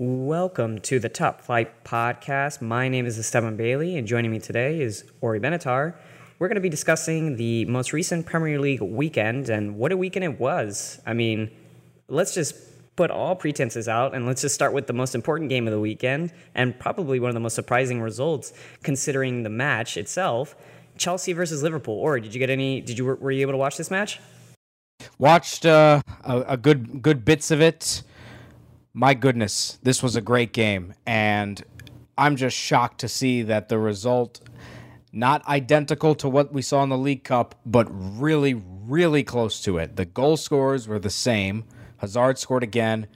Welcome to the Top Flight Podcast. My name is Esteban Bailey, and joining me today is Ori Benatar. We're going to be discussing the most recent Premier League weekend and what a weekend it was. I mean, let's just put all pretenses out and let's just start with the most important game of the weekend and probably one of the most surprising results considering the match itself Chelsea versus Liverpool. Or did you get any? Did you were you able to watch this match? Watched uh, a, a good good bits of it my goodness, this was a great game. And I'm just shocked to see that the result, not identical to what we saw in the League Cup, but really, really close to it. The goal scores were the same. Hazard scored again.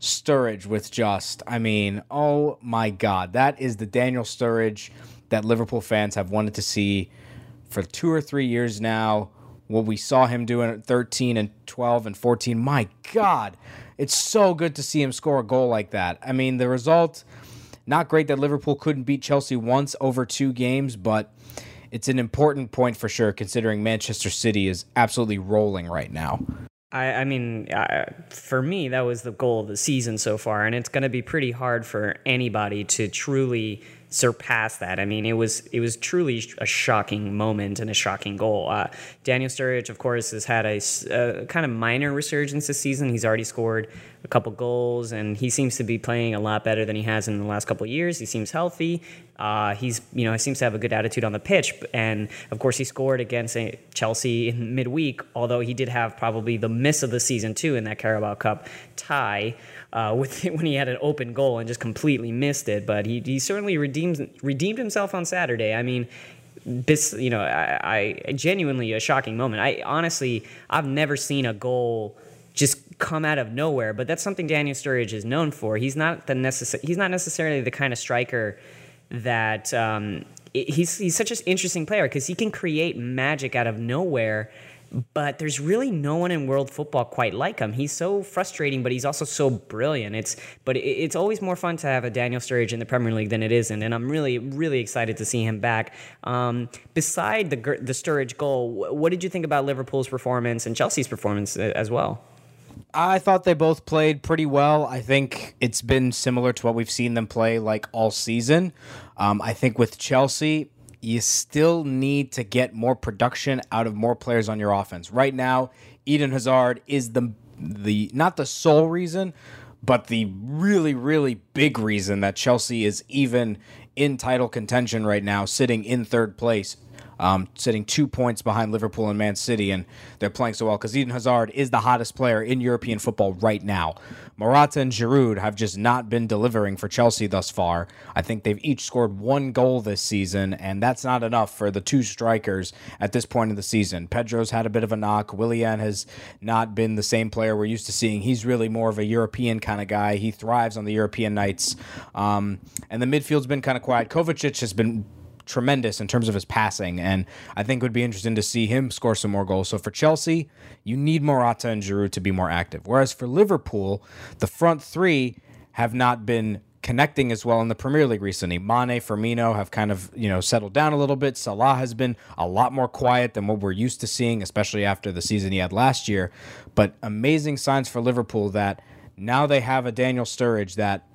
Sturridge with just, I mean, oh my God. That is the Daniel Sturridge that Liverpool fans have wanted to see for two or three years now. What we saw him doing at 13 and 12 and 14. My God it's so good to see him score a goal like that. I mean, the result, not great that Liverpool couldn't beat Chelsea once over two games, but it's an important point for sure, considering Manchester City is absolutely rolling right now. I, I mean, uh, for me, that was the goal of the season so far, and it's going to be pretty hard for anybody to truly surpass that. I mean, it was it was truly a shocking moment and a shocking goal. Uh, Daniel Sturridge, of course, has had a, a, kind of minor resurgence this season. He's already scored a couple goals, and he seems to be playing a lot better than he has in the last couple years. He seems healthy. Uh, he's you know he seems to have a good attitude on the pitch, and of course he scored against Chelsea in midweek. Although he did have probably the miss of the season too in that Carabao Cup tie uh, with when he had an open goal and just completely missed it. But he, he certainly redeemed redeemed himself on Saturday. I mean, this you know I, I genuinely a shocking moment. I honestly I've never seen a goal just come out of nowhere. But that's something Daniel Sturridge is known for. He's not the necess- He's not necessarily the kind of striker that um, he's he's such an interesting player because he can create magic out of nowhere but there's really no one in world football quite like him. He's so frustrating, but he's also so brilliant. It's but it's always more fun to have a Daniel Sturridge in the Premier League than it isn't, and I'm really really excited to see him back. Um, beside the the Sturridge goal, what did you think about Liverpool's performance and Chelsea's performance uh, as well? I thought they both played pretty well. I think it's been similar to what we've seen them play like all season. Um, I think with Chelsea, you still need to get more production out of more players on your offense. Right now, Eden Hazard is the the not the sole reason, but the really really big reason that Chelsea is even in title contention right now, sitting in third place um, sitting two points behind Liverpool and Man City, and they're playing so well because Eden Hazard is the hottest player in European football right now. Morata and Giroud have just not been delivering for Chelsea thus far. I think they've each scored one goal this season, and that's not enough for the two strikers at this point in the season. Pedro's had a bit of a knock. Willian has not been the same player we're used to seeing. He's really more of a European kind of guy. He thrives on the European nights. Um, and the midfield's been kind of quiet. Kovacic has been tremendous in terms of his passing, and I think it would be interesting to see him score some more goals. So for Chelsea, you need Morata and Giroud to be more active. Whereas for Liverpool, the front three have not been connecting as well in the Premier League recently. Mane, Firmino have kind of, you know, settled down a little bit. Salah has been a lot more quiet than what we're used to seeing, especially after the season he had last year. But amazing signs for Liverpool that now they have a Daniel Sturridge that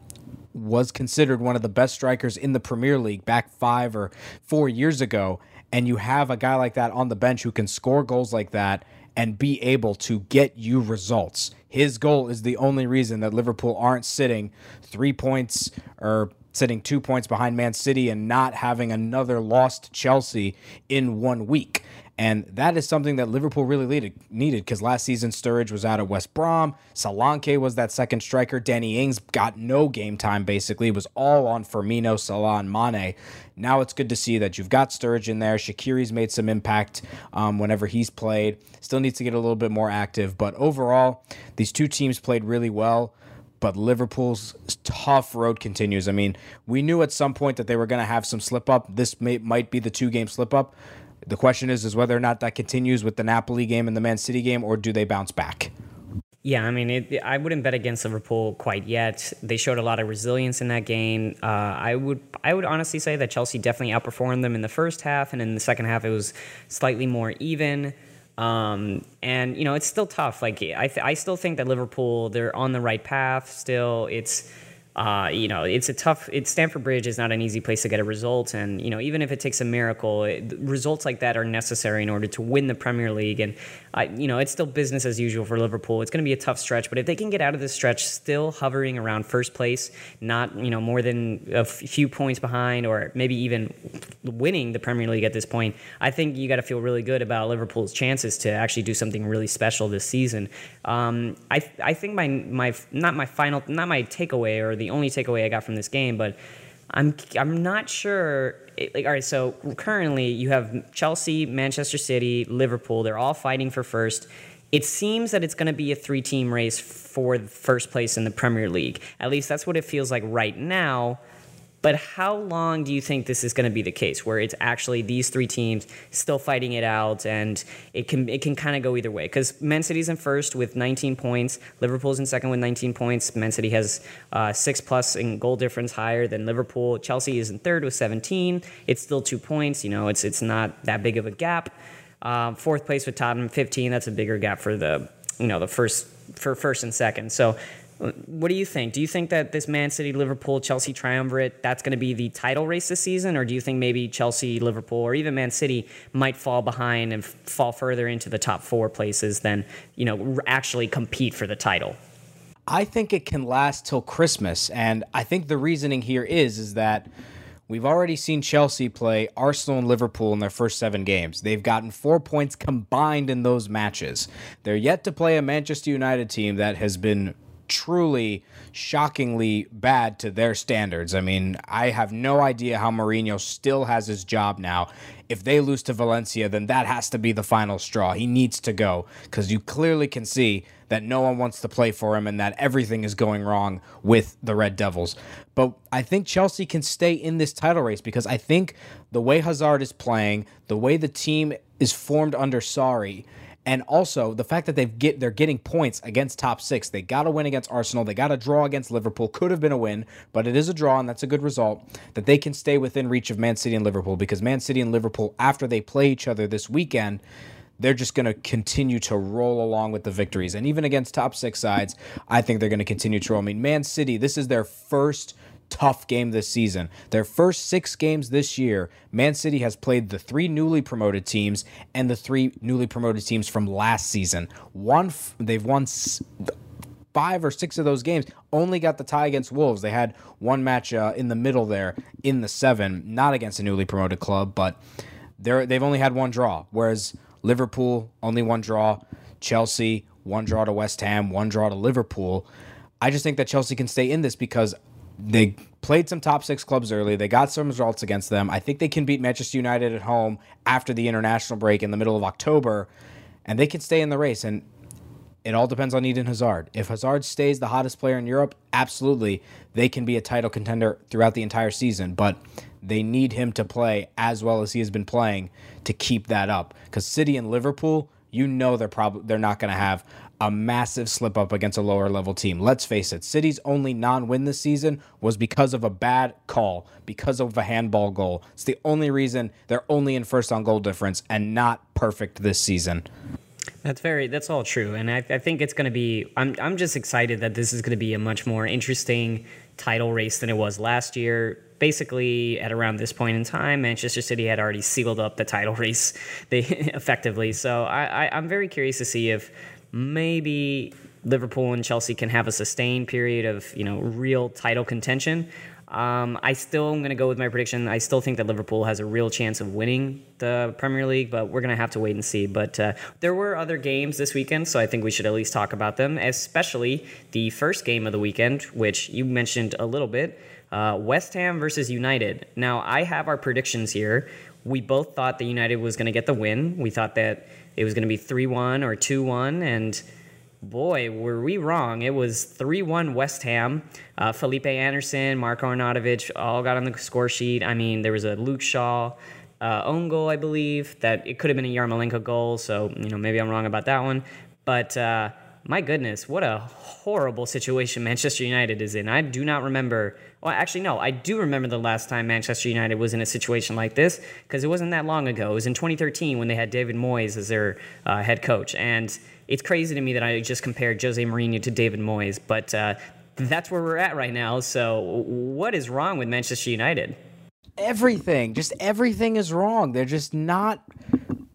was considered one of the best strikers in the Premier League back five or four years ago, and you have a guy like that on the bench who can score goals like that and be able to get you results. His goal is the only reason that Liverpool aren't sitting three points or sitting two points behind Man City and not having another lost Chelsea in one week. And that is something that Liverpool really needed because last season Sturridge was out at West Brom. Solanke was that second striker. Danny Ings got no game time basically. It was all on Firmino, Salah, and Mane. Now it's good to see that you've got Sturridge in there. Shaqiri's made some impact um, whenever he's played. Still needs to get a little bit more active. But overall, these two teams played really well but Liverpool's tough road continues. I mean, we knew at some point that they were going to have some slip up. This may, might be the two game slip up, the question is, is whether or not that continues with the Napoli game and the Man City game, or do they bounce back? Yeah, I mean, it, I wouldn't bet against Liverpool quite yet. They showed a lot of resilience in that game. Uh, I would, I would honestly say that Chelsea definitely outperformed them in the first half, and in the second half, it was slightly more even. Um, and you know, it's still tough. Like I, th- I still think that Liverpool, they're on the right path. Still, it's uh, you know, it's a tough. It's Stamford Bridge is not an easy place to get a result, and you know, even if it takes a miracle, it, results like that are necessary in order to win the Premier League. And you know, it's still business as usual for Liverpool. It's going to be a tough stretch, but if they can get out of this stretch still hovering around first place, not you know more than a few points behind, or maybe even winning the Premier League at this point, I think you got to feel really good about Liverpool's chances to actually do something really special this season. Um, I I think my my not my final not my takeaway or the only takeaway I got from this game, but I'm I'm not sure. Like, all right, so currently you have Chelsea, Manchester City, Liverpool. They're all fighting for first. It seems that it's going to be a three-team race for first place in the Premier League. At least that's what it feels like right now. But how long do you think this is going to be the case, where it's actually these three teams still fighting it out, and it can it can kind of go either way? Because Man City's in first with 19 points, Liverpool's in second with 19 points. Man City has uh, six plus in goal difference higher than Liverpool. Chelsea is in third with 17. It's still two points. You know, it's it's not that big of a gap. Uh, fourth place with Tottenham 15. That's a bigger gap for the you know the first for first and second. So what do you think? Do you think that this Man City, Liverpool, Chelsea triumvirate that's going to be the title race this season, or do you think maybe Chelsea, Liverpool, or even Man City might fall behind and fall further into the top four places than you know actually compete for the title? I think it can last till Christmas, and I think the reasoning here is is that we've already seen Chelsea play Arsenal and Liverpool in their first seven games. They've gotten four points combined in those matches. They're yet to play a Manchester United team that has been truly shockingly bad to their standards. I mean, I have no idea how Mourinho still has his job now. If they lose to Valencia, then that has to be the final straw. He needs to go because you clearly can see that no one wants to play for him and that everything is going wrong with the Red Devils. But I think Chelsea can stay in this title race because I think the way Hazard is playing, the way the team is formed under Sarri, and also the fact that they've get they're getting points against top six. They got to win against Arsenal. They got a draw against Liverpool. Could have been a win, but it is a draw, and that's a good result. That they can stay within reach of Man City and Liverpool because Man City and Liverpool, after they play each other this weekend, they're just going to continue to roll along with the victories. And even against top six sides, I think they're going to continue to roll. I mean, Man City, this is their first tough game this season. Their first six games this year, Man City has played the three newly promoted teams and the three newly promoted teams from last season. One, they've won five or six of those games. Only got the tie against Wolves. They had one match uh, in the middle there in the seven, not against a newly promoted club, but they're they've only had one draw. Whereas Liverpool only one draw, Chelsea one draw to West Ham, one draw to Liverpool. I just think that Chelsea can stay in this because they played some top six clubs early. They got some results against them. I think they can beat Manchester United at home after the international break in the middle of October, and they can stay in the race. And it all depends on Eden Hazard. If Hazard stays the hottest player in Europe, absolutely, they can be a title contender throughout the entire season. But they need him to play as well as he has been playing to keep that up. Because City and Liverpool, you know they're probably they're not going to have a massive slip up against a lower level team. Let's face it, City's only non win this season was because of a bad call, because of a handball goal. It's the only reason they're only in first on goal difference and not perfect this season. That's very. That's all true, and I, I think it's going to be. I'm. I'm just excited that this is going to be a much more interesting title race than it was last year. Basically, at around this point in time, Manchester City had already sealed up the title race, they effectively. So I, I, I'm very curious to see if maybe Liverpool and Chelsea can have a sustained period of you know real title contention. Um, I still am going to go with my prediction. I still think that Liverpool has a real chance of winning the Premier League, but we're going to have to wait and see. But uh, there were other games this weekend, so I think we should at least talk about them, especially the first game of the weekend, which you mentioned a little bit uh, West Ham versus United. Now, I have our predictions here. We both thought that United was going to get the win. We thought that it was going to be 3 1 or 2 1. And boy, were we wrong. It was 3 1 West Ham. Uh, Felipe Anderson, Marko Arnautovic all got on the score sheet. I mean, there was a Luke Shaw. Uh, own goal, I believe that it could have been a Yarmolenko goal. So you know maybe I'm wrong about that one, but uh, my goodness, what a horrible situation Manchester United is in. I do not remember. Well, actually, no, I do remember the last time Manchester United was in a situation like this because it wasn't that long ago. It was in 2013 when they had David Moyes as their uh, head coach. And it's crazy to me that I just compared Jose Mourinho to David Moyes, but uh, that's where we're at right now. So, what is wrong with Manchester United? Everything, just everything is wrong. They're just not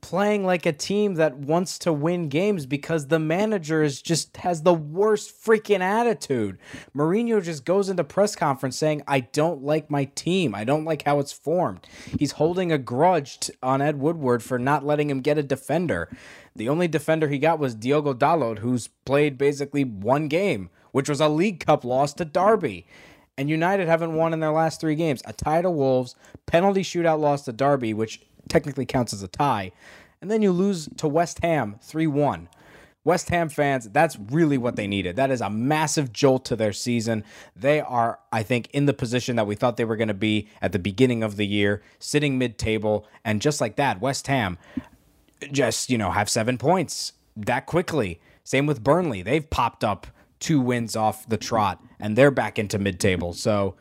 playing like a team that wants to win games because the manager is just has the worst freaking attitude. Mourinho just goes into press conference saying, "I don't like my team. I don't like how it's formed." He's holding a grudge on Ed Woodward for not letting him get a defender. The only defender he got was Diogo Dalot, who's played basically one game, which was a League Cup loss to Derby. And United haven't won in their last three games. A tie to Wolves, penalty shootout loss to Derby, which technically counts as a tie. And then you lose to West Ham 3 1. West Ham fans, that's really what they needed. That is a massive jolt to their season. They are, I think, in the position that we thought they were going to be at the beginning of the year, sitting mid table. And just like that, West Ham just, you know, have seven points that quickly. Same with Burnley. They've popped up two wins off the trot and they're back into mid table. So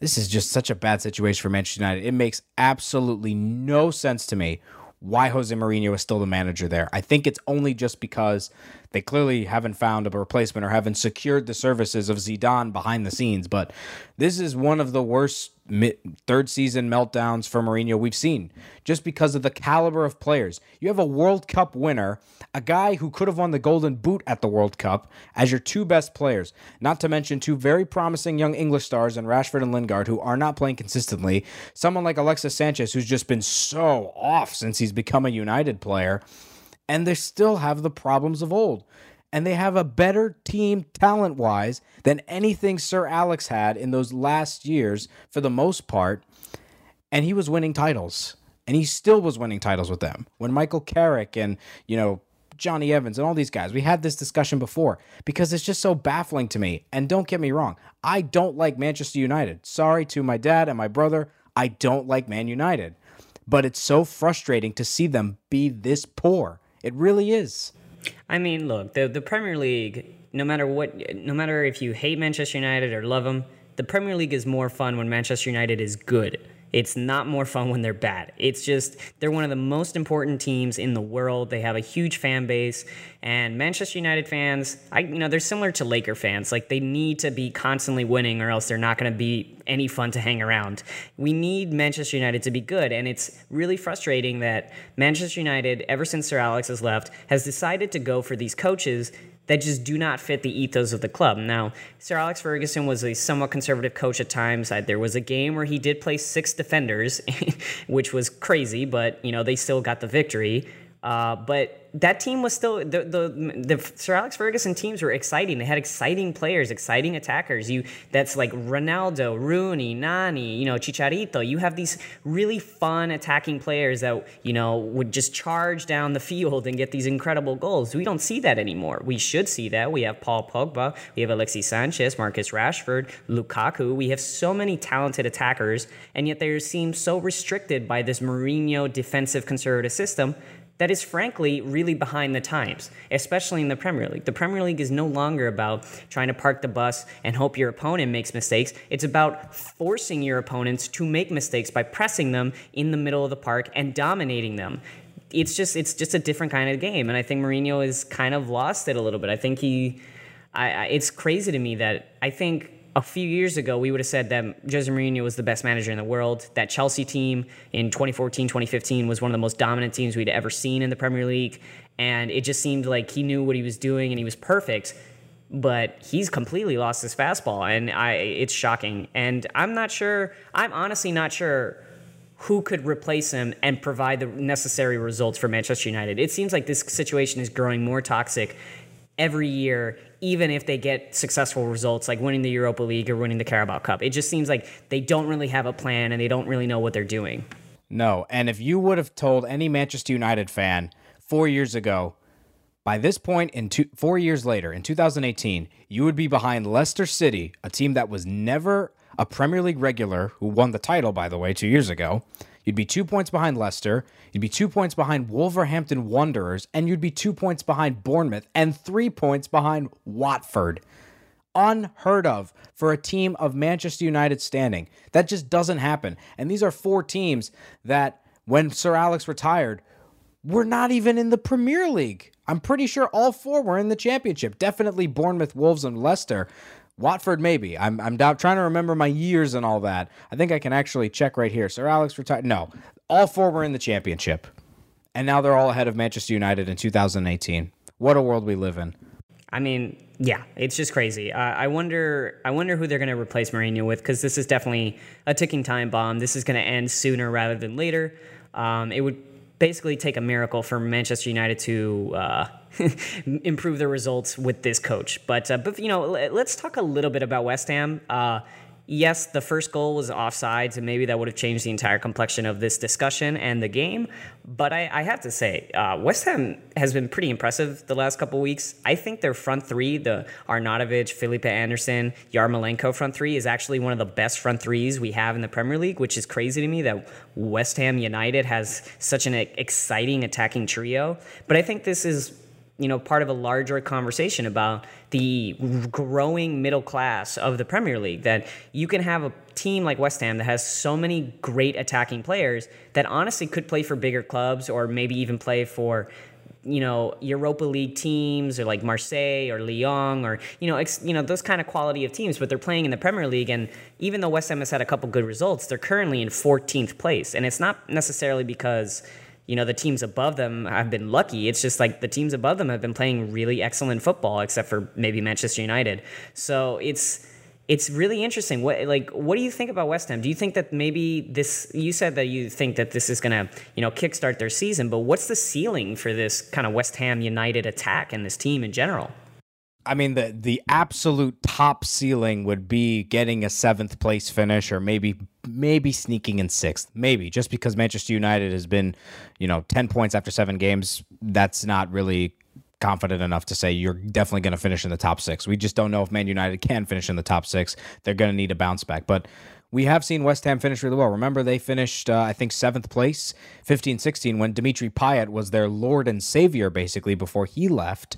this is just such a bad situation for Manchester United. It makes absolutely no sense to me why Jose Mourinho is still the manager there. I think it's only just because they clearly haven't found a replacement or haven't secured the services of Zidane behind the scenes. But this is one of the worst third season meltdowns for Mourinho we've seen just because of the caliber of players. You have a World Cup winner, a guy who could have won the Golden Boot at the World Cup as your two best players, not to mention two very promising young English stars in Rashford and Lingard who are not playing consistently. Someone like Alexis Sanchez who's just been so off since he's become a United player and they still have the problems of old. And they have a better team talent wise than anything Sir Alex had in those last years for the most part. And he was winning titles. And he still was winning titles with them. When Michael Carrick and, you know, Jonny Evans and all these guys, we had this discussion before because it's just so baffling to me. And don't get me wrong, I don't like Manchester United. Sorry to my dad and my brother, I don't like Man United. But it's so frustrating to see them be this poor it really is. I mean, look, the the Premier League, no matter what, no matter if you hate Manchester United or love them, the Premier League is more fun when Manchester United is good. It's not more fun when they're bad. It's just they're one of the most important teams in the world. They have a huge fan base, and Manchester United fans, I you know, they're similar to Laker fans. Like they need to be constantly winning, or else they're not going to be any fun to hang around. We need Manchester United to be good, and it's really frustrating that Manchester United, ever since Sir Alex has left, has decided to go for these coaches that just do not fit the ethos of the club. Now, Sir Alex Ferguson was a somewhat conservative coach at times. There was a game where he did play six defenders, which was crazy, but you know they still got the victory. Uh, but that team was still the, the the Sir Alex Ferguson teams were exciting. They had exciting players, exciting attackers. You that's like Ronaldo, Rooney, Nani, you know, Chicharito. You have these really fun attacking players that you know would just charge down the field and get these incredible goals. We don't see that anymore. We should see that. We have Paul Pogba, we have Alexis Sanchez, Marcus Rashford, Lukaku. We have so many talented attackers, and yet they seem so restricted by this Mourinho defensive conservative system that is frankly really behind the times, especially in the Premier League. The Premier League is no longer about trying to park the bus and hope your opponent makes mistakes. It's about forcing your opponents to make mistakes by pressing them in the middle of the park and dominating them. It's just it's just a different kind of game, and I think Mourinho has kind of lost it a little bit. I think he, I, I it's crazy to me that I think a few years ago, we would have said that Jose Mourinho was the best manager in the world. That Chelsea team in 2014, 2015 was one of the most dominant teams we'd ever seen in the Premier League. And it just seemed like he knew what he was doing and he was perfect. But he's completely lost his fastball, and I, it's shocking. And I'm not sure, I'm honestly not sure who could replace him and provide the necessary results for Manchester United. It seems like this situation is growing more toxic every year, even if they get successful results like winning the Europa League or winning the Carabao Cup. It just seems like they don't really have a plan and they don't really know what they're doing. No. And if you would have told any Manchester United fan four years ago, by this point, in two, four years later, in 2018, you would be behind Leicester City, a team that was never a Premier League regular, who won the title, by the way, two years ago. You'd be two points behind Leicester. You'd be two points behind Wolverhampton Wanderers. And you'd be two points behind Bournemouth and three points behind Watford. Unheard of for a team of Manchester United standing. That just doesn't happen. And these are four teams that, when Sir Alex retired, were not even in the Premier League. I'm pretty sure all four were in the championship. Definitely Bournemouth, Wolves, and Leicester Watford, maybe. I'm I'm trying to remember my years and all that. I think I can actually check right here. Sir Alex retired. No, all four were in the championship, and now they're all ahead of Manchester United in 2018. What a world we live in. I mean, yeah, it's just crazy. Uh, I wonder, I wonder who they're going to replace Mourinho with because this is definitely a ticking time bomb. This is going to end sooner rather than later. Um, it would basically take a miracle for Manchester United to uh, improve their results with this coach. But uh, but you know, let's talk a little bit about West Ham. Uh, yes, the first goal was offsides, and maybe that would have changed the entire complexion of this discussion and the game. But I, I have to say, uh, West Ham has been pretty impressive the last couple weeks. I think their front three, the Arnautovic, Felipe Anderson, Yarmolenko front three, is actually one of the best front threes we have in the Premier League, which is crazy to me that West Ham United has such an exciting attacking trio. But I think this is you know part of a larger conversation about the growing middle class of the Premier League that you can have a team like West Ham that has so many great attacking players that honestly could play for bigger clubs or maybe even play for you know Europa League teams or like Marseille or Lyon or you know ex, you know those kind of quality of teams. But they're playing in the Premier League and even though West Ham has had a couple good results they're currently in 14th place. And it's not necessarily because you know the teams above them have been lucky. It's just like the teams above them have been playing really excellent football, except for maybe Manchester United. So it's it's really interesting. What like what do you think about West Ham? Do you think that maybe this? You said that you think that this is gonna you know kickstart their season, but what's the ceiling for this kind of West Ham United attack and this team in general? I mean, the the absolute top ceiling would be getting a seventh place finish, or maybe maybe sneaking in sixth, maybe just because Manchester United has been, you know, ten points after seven games. That's not really confident enough to say you're definitely going to finish in the top six. We just don't know if Man United can finish in the top six. They're going to need a bounce back, but we have seen West Ham finish really well. Remember, they finished, uh, I think, seventh place, 15 16, when Dimitri Payet was their Lord and Savior, basically, before he left.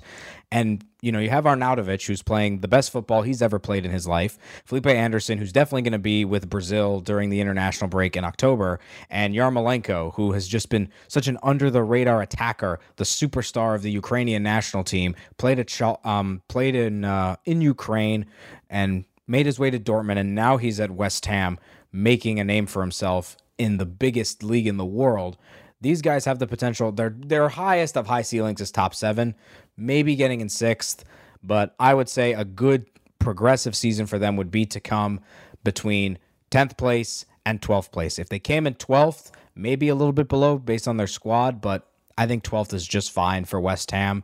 And, you know, you have Arnautovic, who's playing the best football he's ever played in his life, Felipe Anderson, who's definitely going to be with Brazil during the international break in October, and Yarmolenko, who has just been such an under the radar attacker, the superstar of the Ukrainian national team, played at um, played in uh, in Ukraine and made his way to Dortmund, and now he's at West Ham, making a name for himself in the biggest league in the world. These guys have the potential. Their their highest of high ceilings is top seven, maybe getting in sixth, but I would say a good progressive season for them would be to come between 10th place and 12th place. If they came in 12th, maybe a little bit below based on their squad, but I think 12th is just fine for West Ham.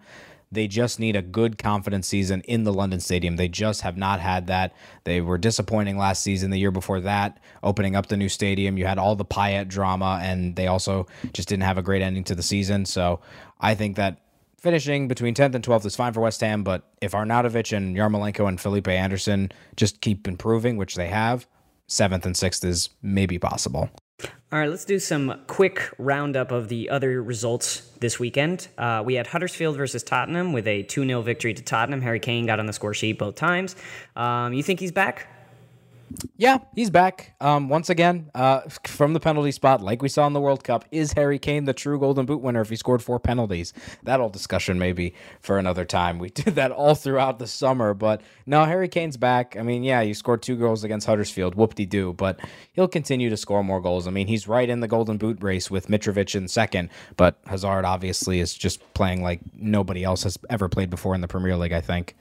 They just need a good confidence season in the London Stadium. They just have not had that. They were disappointing last season. The year before that, opening up the new stadium, you had all the Payet drama, and they also just didn't have a great ending to the season. So I think that finishing between 10th and 12th is fine for West Ham, but if Arnautovic and Yarmolenko and Felipe Anderson just keep improving, which they have, 7th and 6th is maybe possible. All right, let's do some quick roundup of the other results this weekend. Uh, we had Huddersfield versus Tottenham with a 2 0 victory to Tottenham. Harry Kane got on the score sheet both times. Um, you think he's back? Yeah, he's back. Um, once again, uh, from the penalty spot, like we saw in the World Cup. Is Harry Kane the true Golden Boot winner if he scored four penalties? That old discussion maybe for another time. We did that all throughout the summer, but no, Harry Kane's back. I mean, yeah, you scored two goals against Huddersfield, whoop de doo, but he'll continue to score more goals. I mean, he's right in the Golden Boot race with Mitrovic in second, but Hazard obviously is just playing like nobody else has ever played before in the Premier League, I think.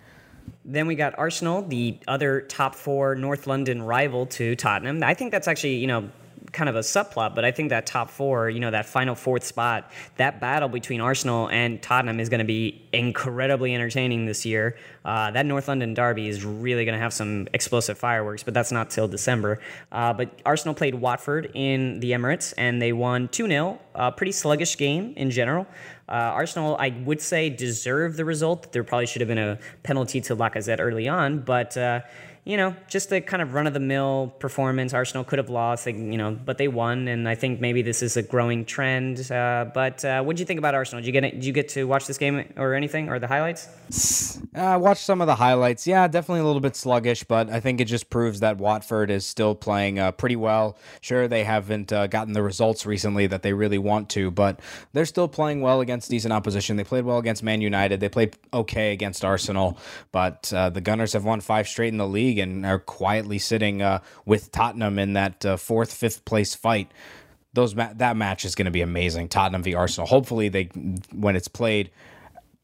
Then we got Arsenal, the other top four North London rival to Tottenham. I think that's actually, you know, kind of a subplot, but I think that top four, you know, that final fourth spot, that battle between Arsenal and Tottenham is going to be incredibly entertaining this year. Uh, that North London derby is really going to have some explosive fireworks, but that's not till December. Uh, but Arsenal played Watford in the Emirates and they won 2 0. A pretty sluggish game in general. Uh, Arsenal, I would say, deserve the result. There probably should have been a penalty to Lacazette early on, but uh, you know, just a kind of run of the mill performance. Arsenal could have lost, they, you know, but they won, and I think maybe this is a growing trend. Uh, but uh, what did you think about Arsenal? Did you get did you get to watch this game or anything or the highlights? I uh, watched some of the highlights. Yeah, definitely a little bit sluggish, but I think it just proves that Watford is still playing uh, pretty well. Sure, they haven't uh, gotten the results recently that they really want to, but they're still playing well against decent opposition. They played well against Man United. They played okay against Arsenal, but uh, the Gunners have won five straight in the league and are quietly sitting uh, with Tottenham in that uh, fourth, fifth place fight. Those ma- that match is going to be amazing. Tottenham v Arsenal. Hopefully, they when it's played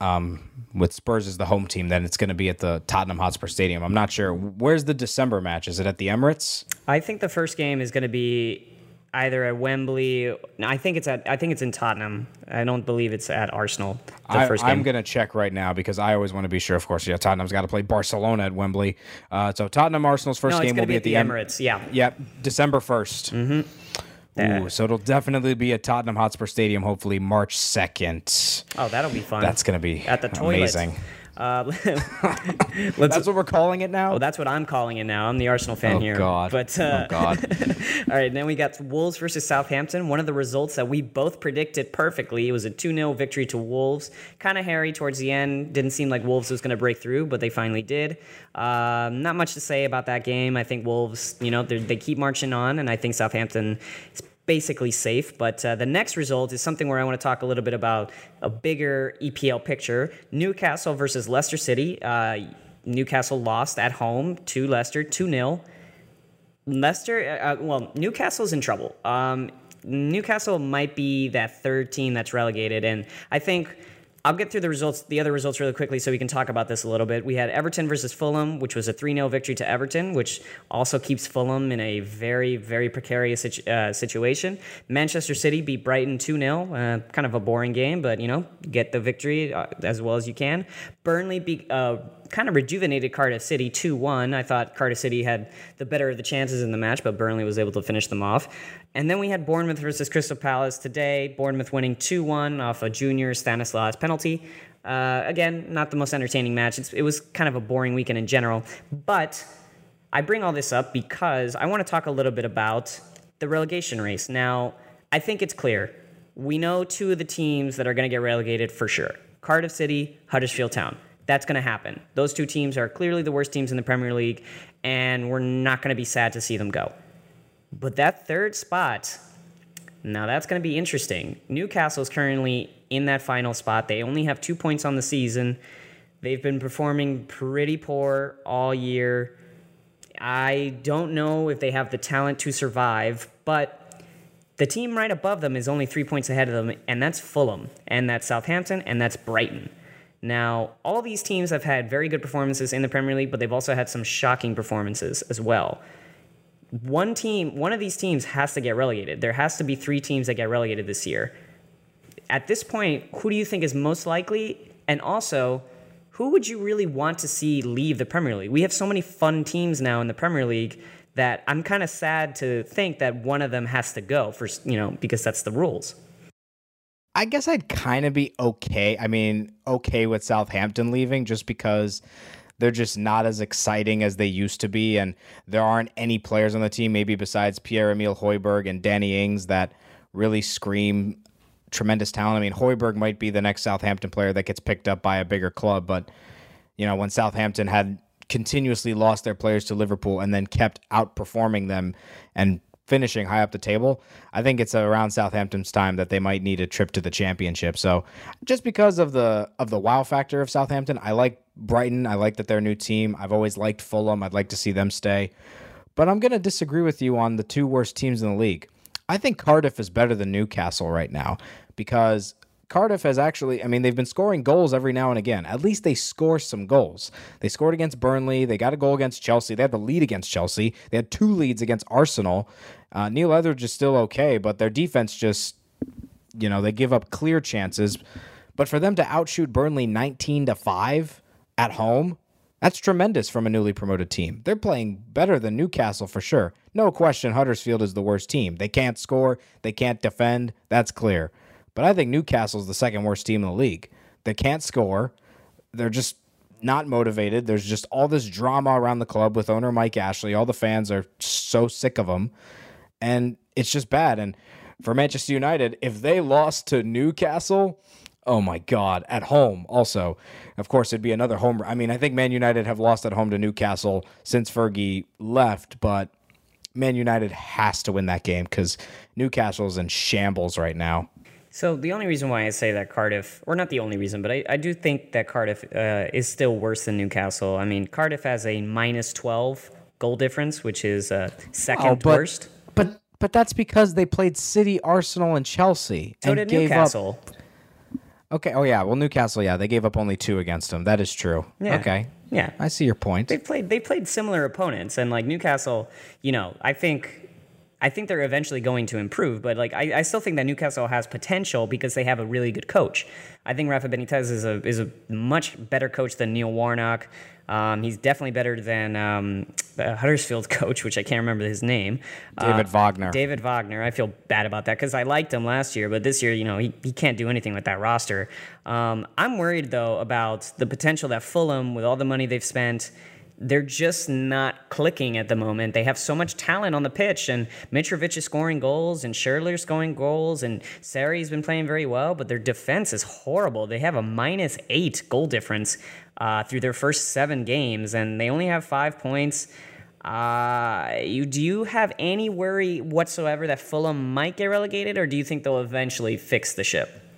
um, with Spurs as the home team, then it's going to be at the Tottenham Hotspur Stadium. I'm not sure. Where's the December match? Is it at the Emirates? I think the first game is going to be either at Wembley. I think it's at. I think it's in Tottenham. I don't believe it's at Arsenal. The I, first game. I'm gonna check right now because I always want to be sure. Of course, yeah, Tottenham's got to play Barcelona at Wembley. Uh, so Tottenham Arsenal's first no, game will be at the, Em- Emirates. Yeah. Yep, December 1st Mm-hmm. Ooh, so it'll definitely be at Tottenham Hotspur Stadium. Hopefully, March second. Oh, that'll be fun. That's gonna be at the toilet. amazing. Uh, let's, That's what we're calling it now. Oh, that's what I'm calling it now. I'm the Arsenal fan Oh, here. God. But uh, oh God. all right, then we got Wolves versus Southampton. One of the results that we both predicted perfectly. It was a 2-0 victory to Wolves. Kind of hairy towards the end. Didn't seem like Wolves was going to break through, but they finally did. Um, not much to say about that game. I think Wolves, you know, they keep marching on, and I think Southampton is basically safe. But uh, the next result is something where I want to talk a little bit about a bigger EPL picture. Newcastle versus Leicester City. Uh, Newcastle lost at home to Leicester 2 0. Leicester, uh, well, Newcastle's in trouble. Um, Newcastle might be that third team that's relegated, and I think I'll get through the results, the other results, really quickly, so we can talk about this a little bit. We had Everton versus Fulham, which was a 3 0 victory to Everton, which also keeps Fulham in a very, very precarious situ- uh, situation. Manchester City beat Brighton 2 0, uh, kind of a boring game, but you know, get the victory uh, as well as you can. Burnley beat. Uh, kind of rejuvenated Cardiff City 2 1. I thought Cardiff City had the better of the chances in the match, but Burnley was able to finish them off. And then we had Bournemouth versus Crystal Palace today. Bournemouth winning 2 1 off a junior Stanislas penalty. Uh, again, not the most entertaining match. It's, it was kind of a boring weekend in general. But I bring all this up because I want to talk a little bit about the relegation race. Now, I think it's clear. We know two of the teams that are going to get relegated for sure Cardiff City, Huddersfield Town. That's going to happen. Those two teams are clearly the worst teams in the Premier League, and we're not going to be sad to see them go. But that third spot, now that's going to be interesting. Newcastle's currently in that final spot. They only have two points on the season. They've been performing pretty poor all year. I don't know if they have the talent to survive, but the team right above them is only three points ahead of them, and that's Fulham, and that's Southampton, and that's Brighton. Now, all these teams have had very good performances in the Premier League, but they've also had some shocking performances as well. One team, one of these teams has to get relegated. There has to be three teams that get relegated this year. At this point, who do you think is most likely? And also, who would you really want to see leave the Premier League? We have so many fun teams now in the Premier League that I'm kind of sad to think that one of them has to go for, you know, because that's the rules. I guess I'd kind of be okay. I mean, okay with Southampton leaving just because they're just not as exciting as they used to be. And there aren't any players on the team, maybe besides Pierre Emile Højbjerg and Danny Ings, that really scream tremendous talent. I mean, Højbjerg might be the next Southampton player that gets picked up by a bigger club. But, you know, when Southampton had continuously lost their players to Liverpool and then kept outperforming them and finishing high up the table, I think it's around Southampton's time that they might need a trip to the championship. So just because of the of the wow factor of Southampton, I like Brighton. I like that they're a new team. I've always liked Fulham. I'd like to see them stay. But I'm going to disagree with you on the two worst teams in the league. I think Cardiff is better than Newcastle right now because Cardiff has actually, I mean, they've been scoring goals every now and again. At least they score some goals. They scored against Burnley. They got a goal against Chelsea. They had the lead against Chelsea. They had two leads against Arsenal. Uh, Neil Etheridge is still okay, but their defense just, you know, they give up clear chances. But for them to outshoot Burnley 19 to 5 at home, that's tremendous from a newly promoted team. They're playing better than Newcastle for sure. No question, Huddersfield is the worst team. They can't score, they can't defend. That's clear. But I think Newcastle's the second worst team in the league. They can't score. They're just not motivated. There's just all this drama around the club with owner Mike Ashley. All the fans are so sick of him, and it's just bad. And for Manchester United, if they lost to Newcastle, oh my God, at home also, of course, it'd be another home. I mean, I think Man United have lost at home to Newcastle since Fergie left, but Man United has to win that game because Newcastle's in shambles right now. So the only reason why I say that Cardiff, or not the only reason, but I, I do think that Cardiff uh, is still worse than Newcastle. I mean, Cardiff has a minus 12 goal difference, which is uh, second Oh, but- worst. But but that's because they played City, Arsenal, and Chelsea. So and did gave Newcastle. Up, okay. Oh yeah. Well, Newcastle. Yeah, they gave up only two against them. That is true. Yeah. Okay. Yeah. I see your point. they played they played similar opponents and like Newcastle, you know, I think I think they're eventually going to improve, but like I, I still think that Newcastle has potential because they have a really good coach. I think Rafa Benitez is a is a much better coach than Neil Warnock. Um, he's definitely better than um, the Huddersfield coach, which I can't remember his name. David Uh, Wagner. David Wagner. I feel bad about that because I liked him last year, but this year, you know, he, he can't do anything with that roster. Um, I'm worried though about the potential that Fulham, with all the money they've spent, they're just not clicking at the moment. They have so much talent on the pitch, and Mitrovic is scoring goals, and Schürrle's scoring goals, and Seri's been playing very well, but their defense is horrible. They have a minus eight goal difference uh, through their first seven games, and they only have five points. Uh, you do you have any worry whatsoever that Fulham might get relegated, or do you think they'll eventually fix the ship?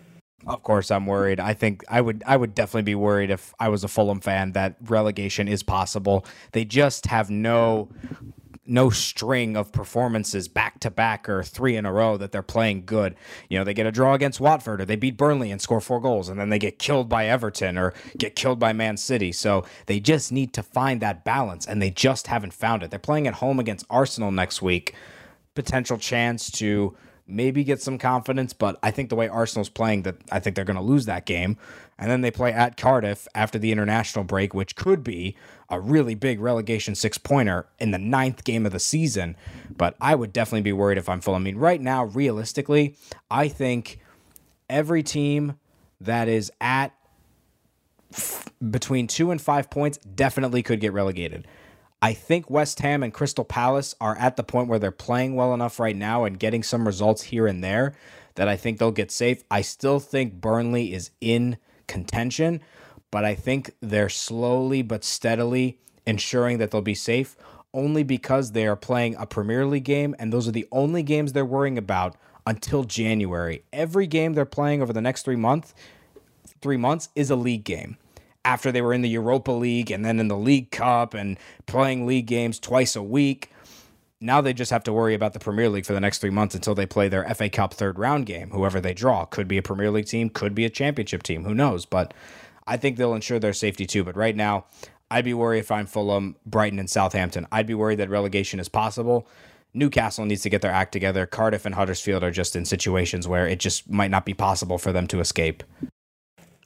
Of course, I'm worried. I think I would I would definitely be worried if I was a Fulham fan that relegation is possible. They just have no no string of performances back to back or three in a row that they're playing good. You know, they get a draw against Watford or they beat Burnley and score four goals and then they get killed by Everton or get killed by Man City. So they just need to find that balance and they just haven't found it. They're playing at home against Arsenal next week. Potential chance to maybe get some confidence, but I think the way Arsenal's playing that I think they're going to lose that game. And then they play at Cardiff after the international break, which could be a really big relegation six pointer in the ninth game of the season. But I would definitely be worried if I'm full. I mean, right now, realistically, I think every team that is at f- between two and five points definitely could get relegated. I think West Ham and Crystal Palace are at the point where they're playing well enough right now and getting some results here and there that I think they'll get safe. I still think Burnley is in contention, but I think they're slowly but steadily ensuring that they'll be safe only because they are playing a Premier League game and those are the only games they're worrying about until January. Every game they're playing over the next 3 months 3 months is a league game after they were in the Europa League and then in the League Cup and playing league games twice a week. Now they just have to worry about the Premier League for the next three months until they play their FA Cup third round game. Whoever they draw could be a Premier League team, could be a championship team. Who knows? But I think they'll ensure their safety too. But right now, I'd be worried if I'm Fulham, Brighton, and Southampton. I'd be worried that relegation is possible. Newcastle needs to get their act together. Cardiff and Huddersfield are just in situations where it just might not be possible for them to escape.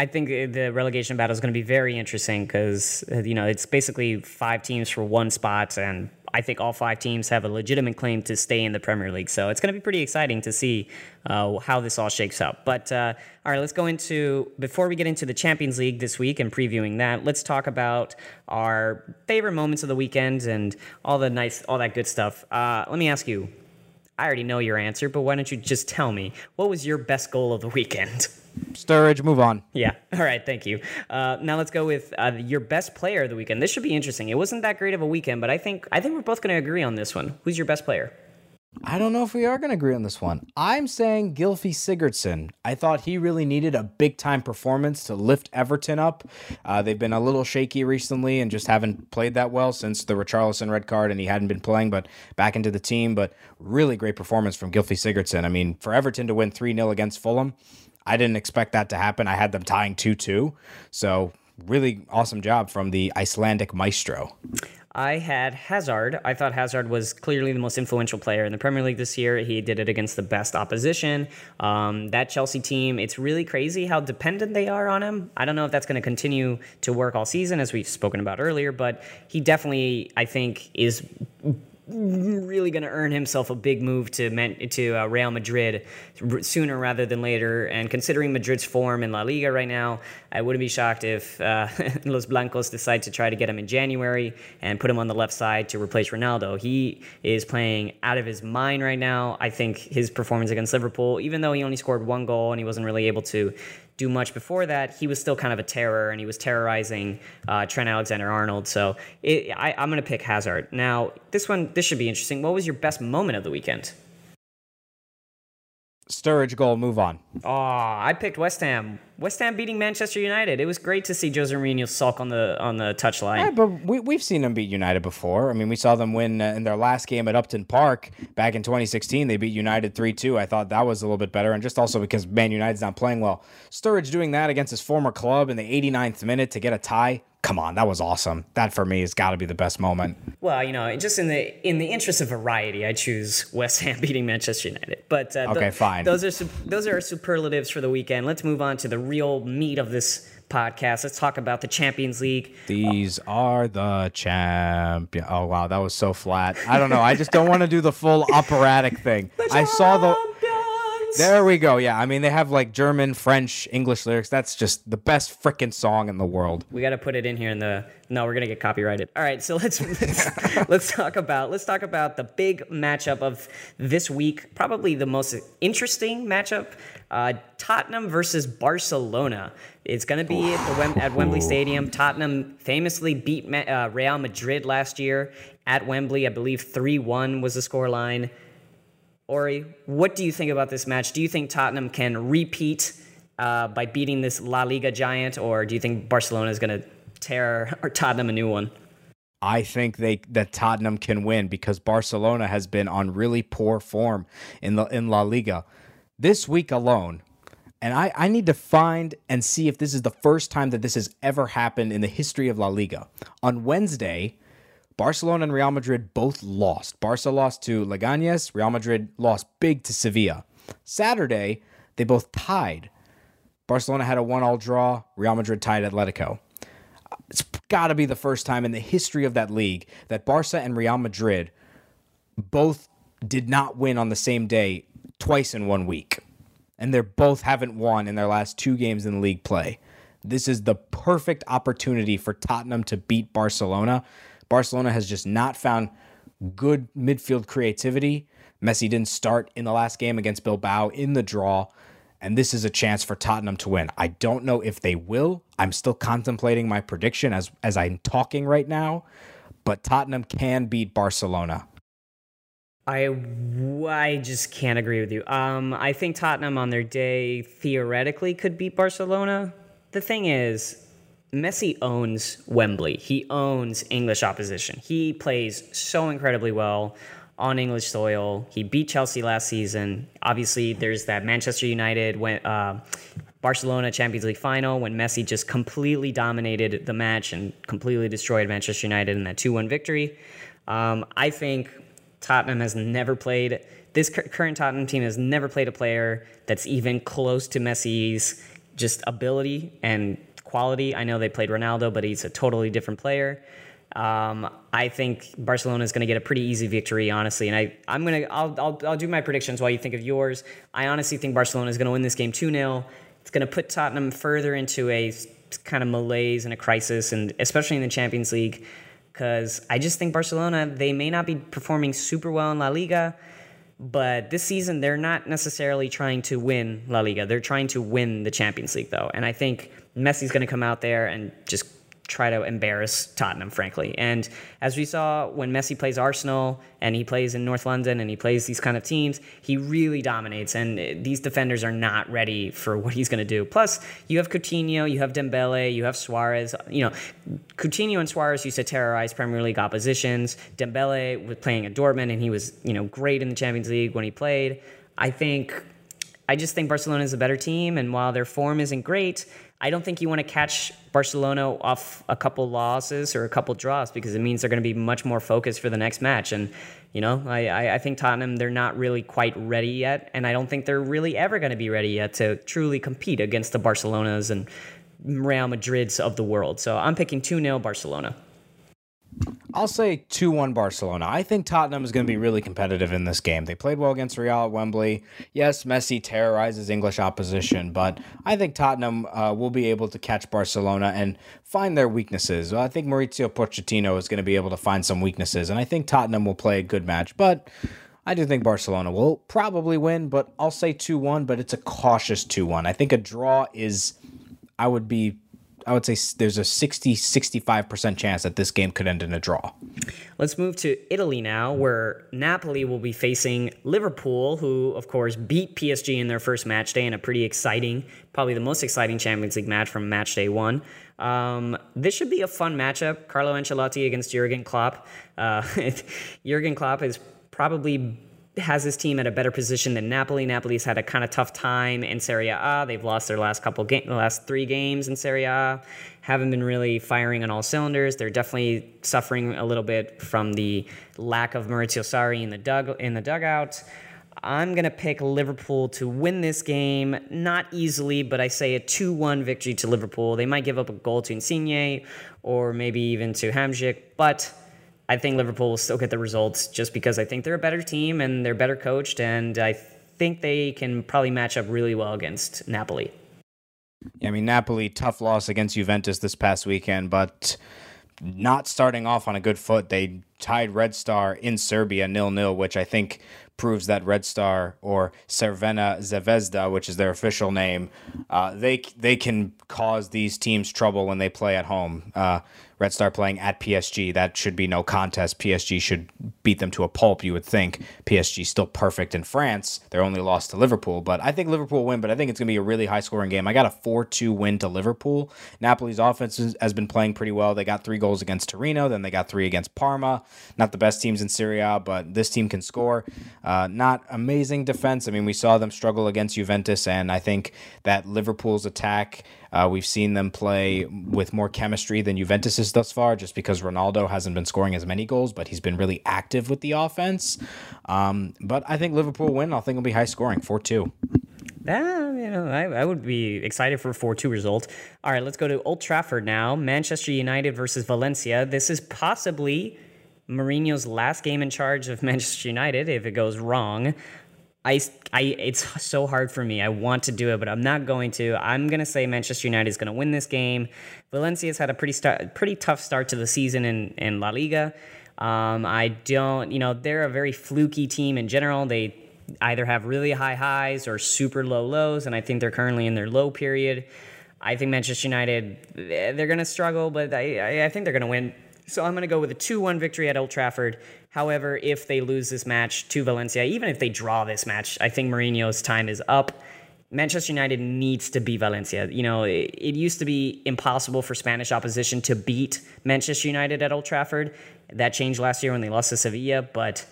I think uh, the relegation battle is going to be very interesting because you know it's basically five teams for one spot, and I think all five teams have a legitimate claim to stay in the Premier League. So it's going to be pretty exciting to see uh, how this all shakes up. But uh, all right, let's go into before we get into the Champions League this week and previewing that. Let's talk about our favorite moments of the weekend and all the nice, all that good stuff. Uh, let me ask you. I already know your answer, but why don't you just tell me what was your best goal of the weekend? Sturridge, move on. Yeah. All right. Thank you. Uh, now let's go with uh, your best player of the weekend. This should be interesting. It wasn't that great of a weekend, but I think I think we're both going to agree on this one. Who's your best player? I don't know if we are going to agree on this one. I'm saying Gylfi Sigurdsson. I thought he really needed a big time performance to lift Everton up. Uh, they've been a little shaky recently and just haven't played that well since the Richarlison red card, and he hadn't been playing, but back into the team. But really great performance from Gylfi Sigurdsson. I mean, for Everton to win 3 0 against Fulham, I didn't expect that to happen. I had them tying 2 2. So, really awesome job from the Icelandic maestro. I had Hazard. I thought Hazard was clearly the most influential player in the Premier League this year. He did it against the best opposition. Um, that Chelsea team, it's really crazy how dependent they are on him. I don't know if that's going to continue to work all season, as we've spoken about earlier, but he definitely, I think, is really going to earn himself a big move to to uh, Real Madrid sooner rather than later. And considering Madrid's form in La Liga right now, I wouldn't be shocked if uh, Los Blancos decide to try to get him in January and put him on the left side to replace Ronaldo. He is playing out of his mind right now. I think his performance against Liverpool, even though he only scored one goal and he wasn't really able to do much before that, he was still kind of a terror and he was terrorizing uh, Trent Alexander Arnold. So it, I, I'm going to pick Hazard. Now, this one, this should be interesting. What was your best moment of the weekend? Sturridge goal, move on. Oh, I picked West Ham. West Ham beating Manchester United. It was great to see Jose Mourinho sulk on the on the touchline. Yeah, but we, we've seen them beat United before. I mean, we saw them win uh, in their last game at Upton Park back in 2016. They beat United 3 2. I thought that was a little bit better. And just also because Man United's not playing well. Sturridge doing that against his former club in the 89th minute to get a tie come on, that was awesome. That for me has got to be the best moment. Well, you know, just in the in the interest of variety, I choose West Ham beating Manchester United. But uh, okay, fine. Those are those are superlatives for the weekend. Let's move on to the real meat of this podcast. Let's talk about the Champions League. These are the champion. Oh wow, that was so flat. I don't know. I just don't want to do the full operatic thing. I saw the there we go. Yeah, I mean they have like German, French, English lyrics. That's just the best freaking song in the world. We got to put it in here in the. No, we're gonna get copyrighted. All right, so let's let's, let's talk about let's talk about the big matchup of this week. Probably the most interesting matchup. Uh, Tottenham versus Barcelona. It's going to be at, the Wem- at Wembley Stadium. Tottenham famously beat uh, Real Madrid last year at Wembley. I believe 3 1 was the score line. Ori, what do you think about this match? Do you think Tottenham can repeat uh, by beating this La Liga giant, or do you think Barcelona is going to tear or Tottenham a new one? I think they that Tottenham can win because Barcelona has been on really poor form in the in La Liga this week alone. And I, I need to find and see if this is the first time that this has ever happened in the history of La Liga. On Wednesday, Barcelona and Real Madrid both lost. Barca lost to Leganes, Real Madrid lost big to Sevilla. Saturday, they both tied. Barcelona had a one-all draw, Real Madrid tied Atletico. It's got to be the first time in the history of that league that Barca and Real Madrid both did not win on the same day twice in one week. And they both haven't won in their last two games in league play. This is the perfect opportunity for Tottenham to beat Barcelona Barcelona has just not found good midfield creativity. Messi didn't start in the last game against Bilbao in the draw, and this is a chance for Tottenham to win. I don't know if they will. I'm still contemplating my prediction as as I'm talking right now, but Tottenham can beat Barcelona. I, I just can't agree with you. Um, I think Tottenham on their day theoretically could beat Barcelona. The thing is, Messi owns Wembley. He owns English opposition. He plays so incredibly well on English soil. He beat Chelsea last season. Obviously, there's that Manchester United when uh, Barcelona Champions League final when Messi just completely dominated the match and completely destroyed Manchester United in that 2-1 victory. Um, I think Tottenham has never played this current Tottenham team has never played a player that's even close to Messi's just ability and quality. I know they played Ronaldo, but he's a totally different player. Um, I think Barcelona is going to get a pretty easy victory, honestly. And I, I'm gonna, I'll, I'll, I'll do my predictions while you think of yours. I honestly think Barcelona is going to win this game two 0 It's going to put Tottenham further into a kind of malaise and a crisis, and especially in the Champions League, because I just think Barcelona they may not be performing super well in La Liga. But this season, they're not necessarily trying to win La Liga. They're trying to win the Champions League, though. And I think Messi's going to come out there and just try to embarrass Tottenham, frankly. And as we saw when Messi plays Arsenal and he plays in North London and he plays these kind of teams, he really dominates. And eh, these defenders are not ready for what he's going to do. Plus, you have Coutinho, you have Dembele, you have Suarez. You know, Coutinho and Suarez used to terrorize Premier League oppositions. Dembele was playing at Dortmund and he was, you know, great in the Champions League when he played. I think. I just think Barcelona is a better team, and while their form isn't great, I don't think you want to catch Barcelona off a couple losses or a couple draws because it means they're going to be much more focused for the next match. And, you know, I, I think Tottenham, they're not really quite ready yet. And I don't think they're really ever going to be ready yet to truly compete against the Barcelonas and Real Madrids of the world. So I'm picking 2 0 Barcelona. I'll say 2 1 Barcelona. I think Tottenham is going to be really competitive in this game. They played well against Real at Wembley. Yes, Messi terrorizes English opposition, but I think Tottenham uh, will be able to catch Barcelona and find their weaknesses. I think Mauricio Pochettino is going to be able to find some weaknesses, and I think Tottenham will play a good match. But I do think Barcelona will probably win, but I'll say 2 1, but it's a cautious 2 1. I think a draw is, I would be I would say there's a 60 65% chance that this game could end in a draw. Let's move to Italy now, where Napoli will be facing Liverpool, who, of course, beat PSG in their first match day in a pretty exciting, probably the most exciting Champions League match from match day one. Um, this should be a fun matchup. Carlo Ancelotti against Jurgen Klopp. Uh, Jurgen Klopp is probably has his team at a better position than Napoli. Napoli's had a kind of tough time in Serie A. They've lost their last couple game, the last three games in Serie A. Haven't been really firing on all cylinders. They're definitely suffering a little bit from the lack of Maurizio Sarri in the dug in the dugout. I'm going to pick Liverpool to win this game, not easily, but I say a 2 1 victory to Liverpool. They might give up a goal to Insigne or maybe even to Hamsik, but I think Liverpool will still get the results just because I think they're a better team and they're better coached, and I think they can probably match up really well against Napoli. Yeah, I mean, Napoli, tough loss against Juventus this past weekend, but not starting off on a good foot. They tied Red Star in Serbia nil nil, which I think proves that Red Star or Crvena Zvezda, which is their official name, uh, they they can cause these teams trouble when they play at home. Uh, Red Star playing at PSG. That should be no contest. PSG should beat them to a pulp, you would think. PSG still perfect in France. They're only lost to Liverpool, but I think Liverpool win, but I think it's going to be a really high scoring game. I got a 4 2 win to Liverpool. Napoli's offense has been playing pretty well. They got three goals against Torino, then they got three against Parma. Not the best teams in Serie A, but this team can score. Uh, not amazing defense. I mean, we saw them struggle against Juventus, and I think that Liverpool's attack uh, we've seen them play with more chemistry than Juventus thus far, just because Ronaldo hasn't been scoring as many goals, but he's been really active with the offense. Um, but I think Liverpool win. I think it'll be high scoring, 4 2. Yeah, you know, I, I would be excited for a 4 2 result. All right, let's go to Old Trafford now. Manchester United versus Valencia. This is possibly Mourinho's last game in charge of Manchester United if it goes wrong. I, I, it's so hard for me. I want to do it, but I'm not going to. I'm going to say Manchester United is going to win this game. Valencia's had a pretty start, pretty tough start to the season in, in La Liga. Um, I don't, you know, they're a very fluky team in general. They either have really high highs or super low lows, and I think they're currently in their low period. I think Manchester United, eh, they're going to struggle, but I, I think they're going to win. So I'm going to go with a 2 1 victory at Old Trafford. However, if they lose this match to Valencia, even if they draw this match, I think Mourinho's time is up. Manchester United needs to beat Valencia. You know, it, it, used to be impossible for Spanish opposition to beat Manchester United at Old Trafford. That changed last year when they lost to Sevilla, but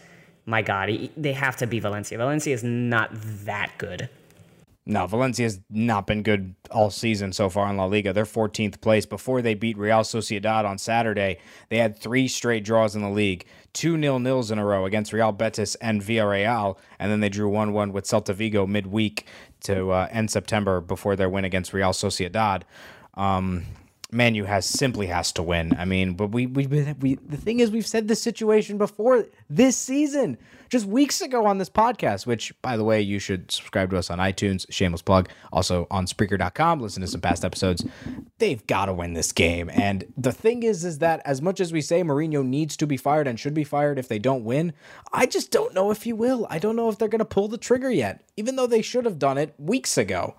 my God, they have to beat Valencia. Valencia is not that good. No, Valencia's not been good all season so far in La Liga. They're 14th place. Before they beat Real Sociedad on Saturday, they had three straight draws in the league, two nil nils in a row against Real Betis and Villarreal, and then they drew 1 1 with Celta Vigo midweek to uh, end September before their win against Real Sociedad. Um, Manu has simply has to win. I mean, but we we we the thing is we've said this situation before this season, just weeks ago on this podcast. Which, by the way, you should subscribe to us on iTunes. Shameless plug. Also on Spreaker.com. Listen to some past episodes. They've got to win this game. And the thing is, is that as much as we say Mourinho needs to be fired and should be fired if they don't win, I just don't know if he will. I don't know if they're going to pull the trigger yet, even though they should have done it weeks ago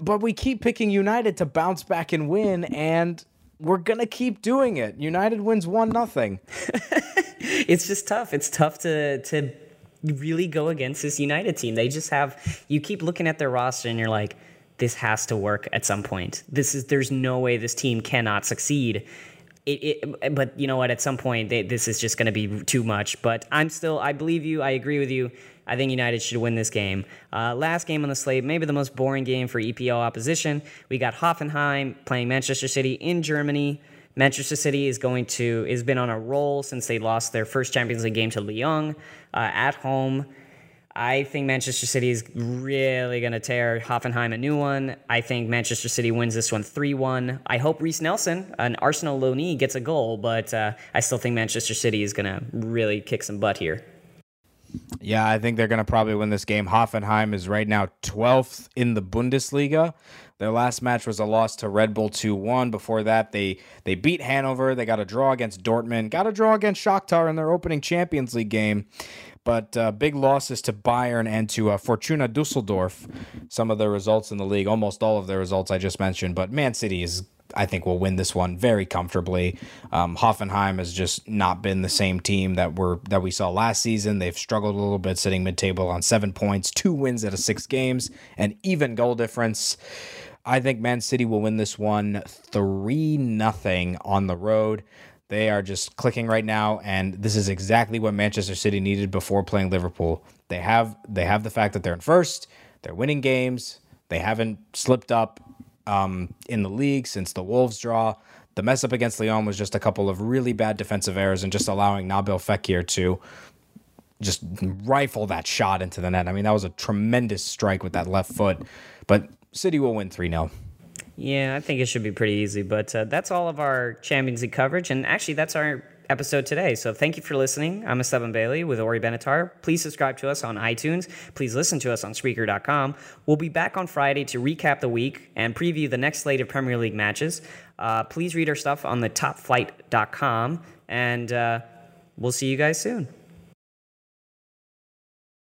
but we keep picking United to bounce back and win, and we're gonna keep doing it. United wins one nothing. it's just tough. It's tough to to really go against this United team. They just have you keep looking at their roster and you're like, this has to work at some point. This is there's no way this team cannot succeed. It, it, but you know what? At some point, they, this is just going to be too much. But I'm still, I believe you. I agree with you. I think United should win this game. Uh, last game on the slate, maybe the most boring game for EPL opposition. We got Hoffenheim playing Manchester City in Germany. Manchester City is going to has been on a roll since they lost their first Champions League game to Lyon uh, at home. I think Manchester City is really going to tear Hoffenheim a new one. I think Manchester City wins this one 3 1. I hope Reiss Nelson, an Arsenal loanee, gets a goal, but uh, I still think Manchester City is going to really kick some butt here. Yeah, I think they're going to probably win this game. Hoffenheim is right now 12th in the Bundesliga. Their last match was a loss to Red Bull 2-1. Before that, they they beat Hanover. They got a draw against Dortmund. Got a draw against Shakhtar in their opening Champions League game. But uh, big losses to Bayern and to uh, Fortuna Dusseldorf. Some of the results in the league, almost all of the results I just mentioned. But Man City is I think will win this one very comfortably. Um, Hoffenheim has just not been the same team that were that we saw last season. They've struggled a little bit, sitting mid-table on seven points, two wins out of six games, and even goal difference. I think Man City will win this one three nothing on the road. They are just clicking right now, and this is exactly what Manchester City needed before playing Liverpool. They have they have the fact that they're in first, they're winning games, they haven't slipped up um, in the league since the Wolves draw. The mess up against Lyon was just a couple of really bad defensive errors and just allowing Nabil Fekir to just rifle that shot into the net. I mean, that was a tremendous strike with that left foot. But City will win 3 0. Yeah, I think it should be pretty easy. But uh, that's all of our Champions League coverage. And actually, that's our episode today. So thank you for listening. I'm Esteban Bailey with Ori Benatar. Please subscribe to us on iTunes. Please listen to us on Spreaker.com. We'll be back on Friday to recap the week and preview the next slate of Premier League matches. Uh, please read our stuff on the topflight.com, and uh, we'll see you guys soon.